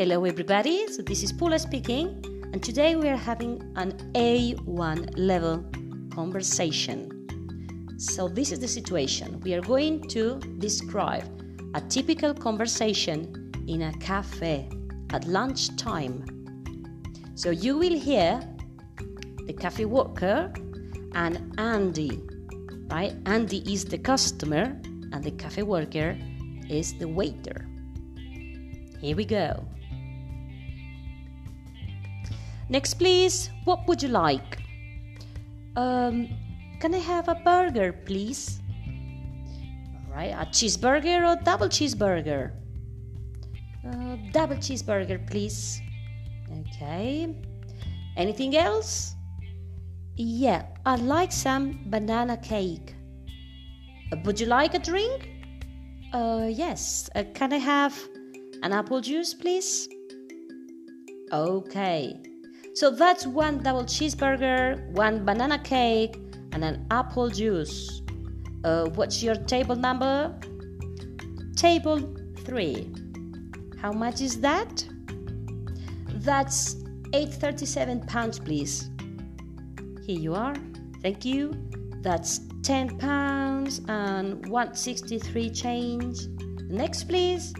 Hello, everybody. So, this is Paula speaking, and today we are having an A1 level conversation. So, this is the situation. We are going to describe a typical conversation in a cafe at lunchtime. So, you will hear the cafe worker and Andy, right? Andy is the customer, and the cafe worker is the waiter. Here we go. Next, please. What would you like? Um, can I have a burger, please? Right, a cheeseburger or double cheeseburger? Uh, double cheeseburger, please. Okay. Anything else? Yeah, I'd like some banana cake. Uh, would you like a drink? Uh, yes. Uh, can I have an apple juice, please? Okay. So that's one double cheeseburger, one banana cake, and an apple juice. Uh, what's your table number? Table 3. How much is that? That's 837 pounds, please. Here you are. Thank you. That's 10 pounds and 163 change. Next, please.